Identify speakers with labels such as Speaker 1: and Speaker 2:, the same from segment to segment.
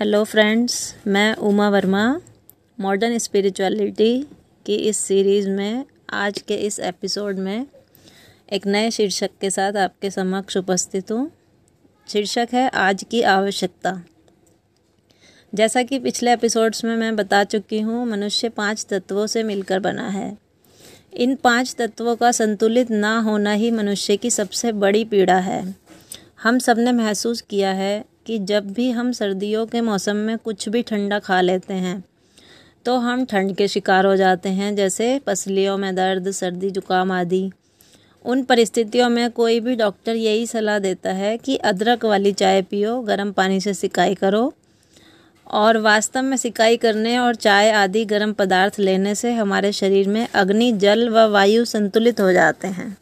Speaker 1: Hello friends मैं Uma Verma modern spirituality की इस सीरीज़ में, आज के इस एपिसोड में, एक नए शीर्षक के साथ आपके समक्ष उपस्थित हूँ। शीर्षक है, आज की आवश्यकता। जैसा कि पिछले एपिसोड्स में मैं बता चुकी हूँ, मनुष्य पाँच तत्वों से मिलकर बना है। इन पाँच तत्वों का संतुलित ना होना ही मनुष्य की सबसे बड़ी पीड़ा है। हम सबने महसूस किया है कि जब भी हम सर्दियों के मौसम में कुछ भी ठंडा खा लेते हैं तो हम ठंड के शिकार हो जाते हैं, जैसे पसलियों में दर्द, सर्दी जुकाम आदि। उन परिस्थितियों में कोई भी डॉक्टर यही सलाह देता है कि अदरक वाली चाय पियो, गर्म पानी से सिकाई करो और वास्तव में सिकाई करने और चाय आदि गर्म पदार्थ लेने से हमारे शरीर में अग्नि, जल व वायु संतुलित हो जाते हैं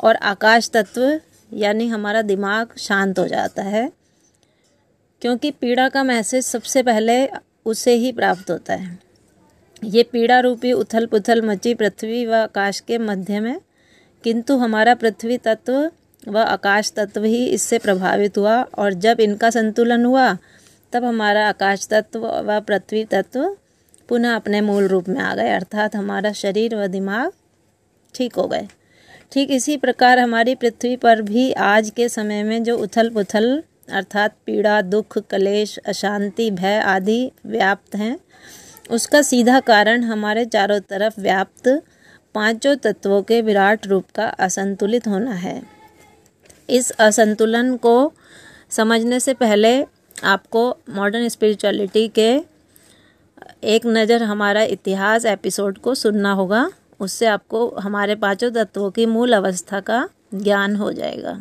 Speaker 1: और आकाश तत्व, यानी हमारा दिमाग शांत हो जाता है। क्योंकि पीड़ा का मैसेज सबसे पहले उसे ही प्राप्त होता है। ये पीड़ा रूपी उथल पुथल मची पृथ्वी व आकाश के मध्य में, किंतु हमारा पृथ्वी तत्व व आकाश तत्व ही इससे प्रभावित हुआ और जब इनका संतुलन हुआ, तब हमारा आकाश तत्व व पृथ्वी तत्व पुनः अपने मूल रूप में आ गए, अर्थात हमारा शरीर व दिमाग ठीक हो गए। ठीक इसी प्रकार हमारी पृथ्वी पर भी आज के समय में जो उथल पुथल अर्थात पीड़ा, दुख, कलेश, अशांति, भय आदि व्याप्त हैं। उसका सीधा कारण हमारे चारों तरफ़ व्याप्त पाँचों तत्वों के विराट रूप का असंतुलित होना है। इस असंतुलन को समझने से पहले आपको मॉडर्न स्पिरिचुअलिटी के एक नज़र हमारा इतिहास एपिसोड को सुनना होगा। उससे आपको हमारे पाँचों तत्वों की मूल अवस्था का ज्ञान हो जाएगा।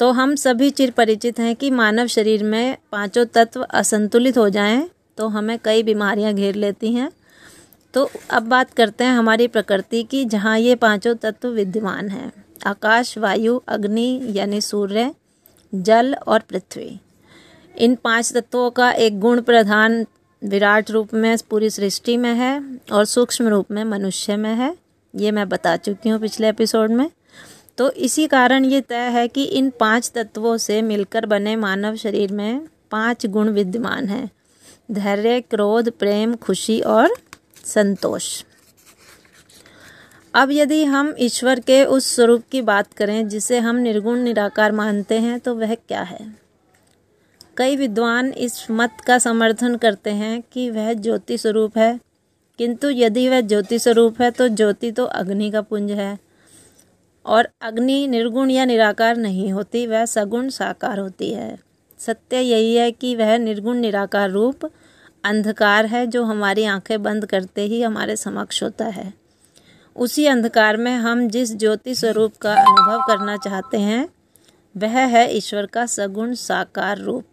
Speaker 1: तो हम सभी चिर परिचित हैं कि मानव शरीर में पाँचों तत्व असंतुलित हो जाएँ तो हमें कई बीमारियाँ घेर लेती हैं। तो अब बात करते हैं हमारी प्रकृति की, जहाँ ये पाँचों तत्व विद्यमान हैं। आकाश, वायु, अग्नि यानी सूर्य, जल और पृथ्वी। इन पाँच तत्वों का एक गुण प्रधान विराट रूप में पूरी सृष्टि में है और सूक्ष्म रूप में मनुष्य में है। ये मैं बता चुकी हूँ पिछले एपिसोड में। तो इसी कारण ये तय है कि इन पाँच तत्वों से मिलकर बने मानव शरीर में पाँच गुण विद्यमान हैं। धैर्य, क्रोध, प्रेम, खुशी और संतोष। अब यदि हम ईश्वर के उस स्वरूप की बात करें, जिसे हम निर्गुण, निराकार मानते हैं तो वह क्या है? कई विद्वान इस मत का समर्थन करते हैं कि वह ज्योति स्वरूप है। किंतु यदि वह ज्योति स्वरूप है तो ज्योति तो अग्नि का पुंज है। और अग्नि निर्गुण या निराकार नहीं होती, वह सगुण साकार होती है। सत्य यही है कि वह निर्गुण, निराकार रूप, अंधकार है जो हमारी आँखें बंद करते ही हमारे समक्ष होता है। उसी अंधकार में हम जिस ज्योति स्वरूप का अनुभव करना चाहते हैं, वह है ईश्वर का सगुण साकार रूप।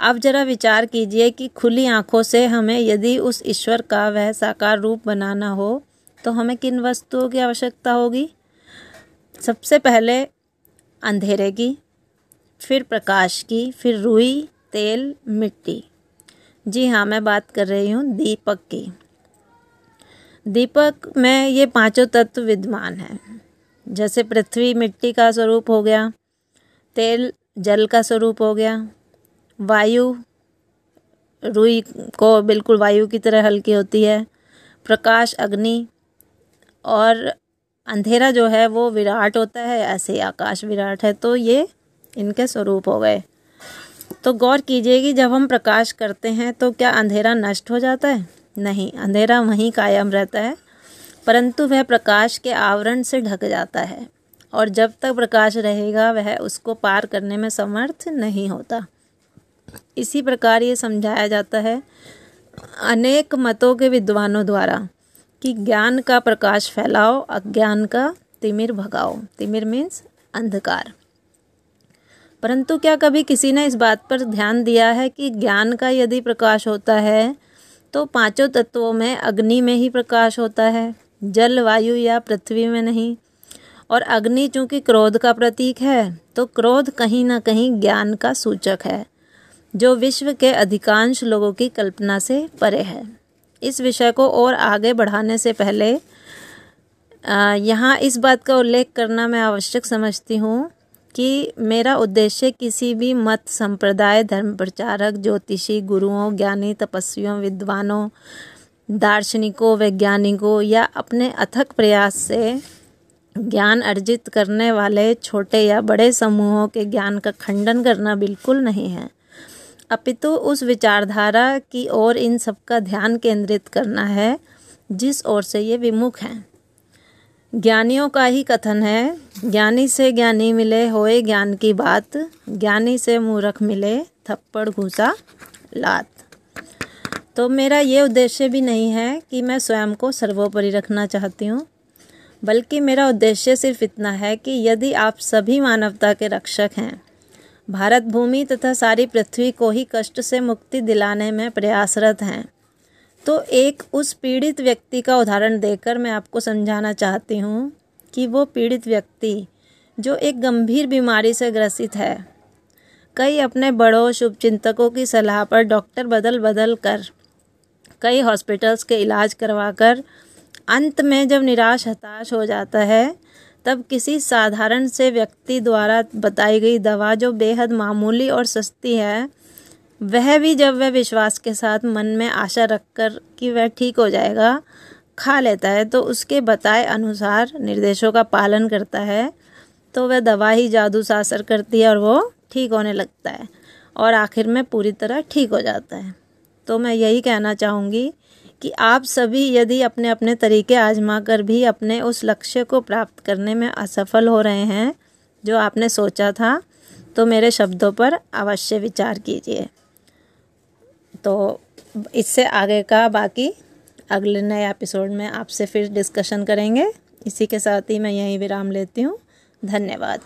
Speaker 1: अब जरा विचार कीजिए कि खुली आँखों से हमें यदि उस ईश्वर का वह साकार रूप बनाना हो तो हमें किन वस्तुओं की आवश्यकता होगी? सबसे पहले अंधेरे की, फिर प्रकाश की, फिर रुई, तेल, मिट्टी। जी हाँ मैं बात कर रही हूँ दीपक की। दीपक में ये पाँचों तत्व विद्यमान हैं। जैसे पृथ्वी मिट्टी का स्वरूप हो गया, तेल जल का स्वरूप हो गया, वायु, रुई को बिल्कुल वायु की तरह हल्की होती है, प्रकाश अग्नि और अंधेरा जो है वो विराट होता है, ऐसे आकाश विराट है तो ये इनके स्वरूप हो गए। तो गौर कीजिए कि जब हम प्रकाश करते हैं तो क्या अंधेरा नष्ट हो जाता है? नहीं, अंधेरा वहीं कायम रहता है, परंतु वह प्रकाश के आवरण से ढक जाता है, और जब तक प्रकाश रहेगा, वह उसको पार करने में समर्थ नहीं होता। इसी प्रकार ये समझाया जाता है अनेक मतों के विद्वानों द्वारा। कि ज्ञान का प्रकाश फैलाओ, अज्ञान का तिमिर भगाओ। तिमिर मीन्स अंधकार। परंतु क्या कभी किसी ने इस बात पर ध्यान दिया है कि ज्ञान का यदि प्रकाश होता है तो पाँचों तत्वों में अग्नि में ही प्रकाश होता है, जल, वायु या पृथ्वी में नहीं। और अग्नि चूँकि क्रोध का प्रतीक है तो क्रोध कहीं ना कहीं ज्ञान का सूचक है, जो विश्व के अधिकांश लोगों की कल्पना से परे है। इस विषय को और आगे बढ़ाने से पहले यहाँ इस बात का उल्लेख करना मैं आवश्यक समझती हूँ कि मेरा उद्देश्य किसी भी मत, संप्रदाय, धर्म प्रचारक, ज्योतिषी, गुरुओं, ज्ञानी, तपस्वियों, विद्वानों, दार्शनिकों, वैज्ञानिकों या अपने अथक प्रयास से ज्ञान अर्जित करने वाले छोटे या बड़े समूहों के ज्ञान का खंडन करना बिल्कुल नहीं है। अपितु उस विचारधारा की ओर इन सबका ध्यान केंद्रित करना है, जिस ओर से ये विमुख हैं। ज्ञानियों का ही कथन है, ज्ञानी से ज्ञानी मिले होए ज्ञान की बात, ज्ञानी से मूर्ख मिले थप्पड़ घूसा लात। तो मेरा ये उद्देश्य भी नहीं है कि मैं स्वयं को सर्वोपरि रखना चाहती हूँ, बल्कि मेरा उद्देश्य सिर्फ़ इतना है कि यदि आप सभी मानवता के रक्षक हैं भारत भूमि तथा सारी पृथ्वी को ही कष्ट से मुक्ति दिलाने में प्रयासरत हैं। तो एक उस पीड़ित व्यक्ति का उदाहरण देकर मैं आपको समझाना चाहती हूँ कि वो पीड़ित व्यक्ति, जो एक गंभीर बीमारी से ग्रसित है, कई अपने बड़ों, शुभचिंतकों की सलाह पर डॉक्टर बदल बदल कर, कई हॉस्पिटल्स के इलाज करवाकर, अंत में जब निराश, हताश हो जाता है तब किसी साधारण से व्यक्ति द्वारा बताई गई दवा जो बेहद मामूली और सस्ती है, वह भी जब वह विश्वास के साथ मन में आशा रखकर कि वह ठीक हो जाएगा, खा लेता है तो उसके बताए अनुसार निर्देशों का पालन करता है तो वह दवा ही जादू सा असर करती है और वो ठीक होने लगता है और आखिर में पूरी तरह ठीक हो जाता है। तो मैं यही कहना चाहूँगी कि आप सभी यदि अपने अपने तरीके आजमा कर भी अपने उस लक्ष्य को प्राप्त करने में असफल हो रहे हैं, जो आपने सोचा था तो मेरे शब्दों पर अवश्य विचार कीजिए। तो इससे आगे का बाकी अगले नए एपिसोड में आपसे फिर डिस्कशन करेंगे। इसी के साथ ही मैं यहीं विराम लेती हूँ। धन्यवाद।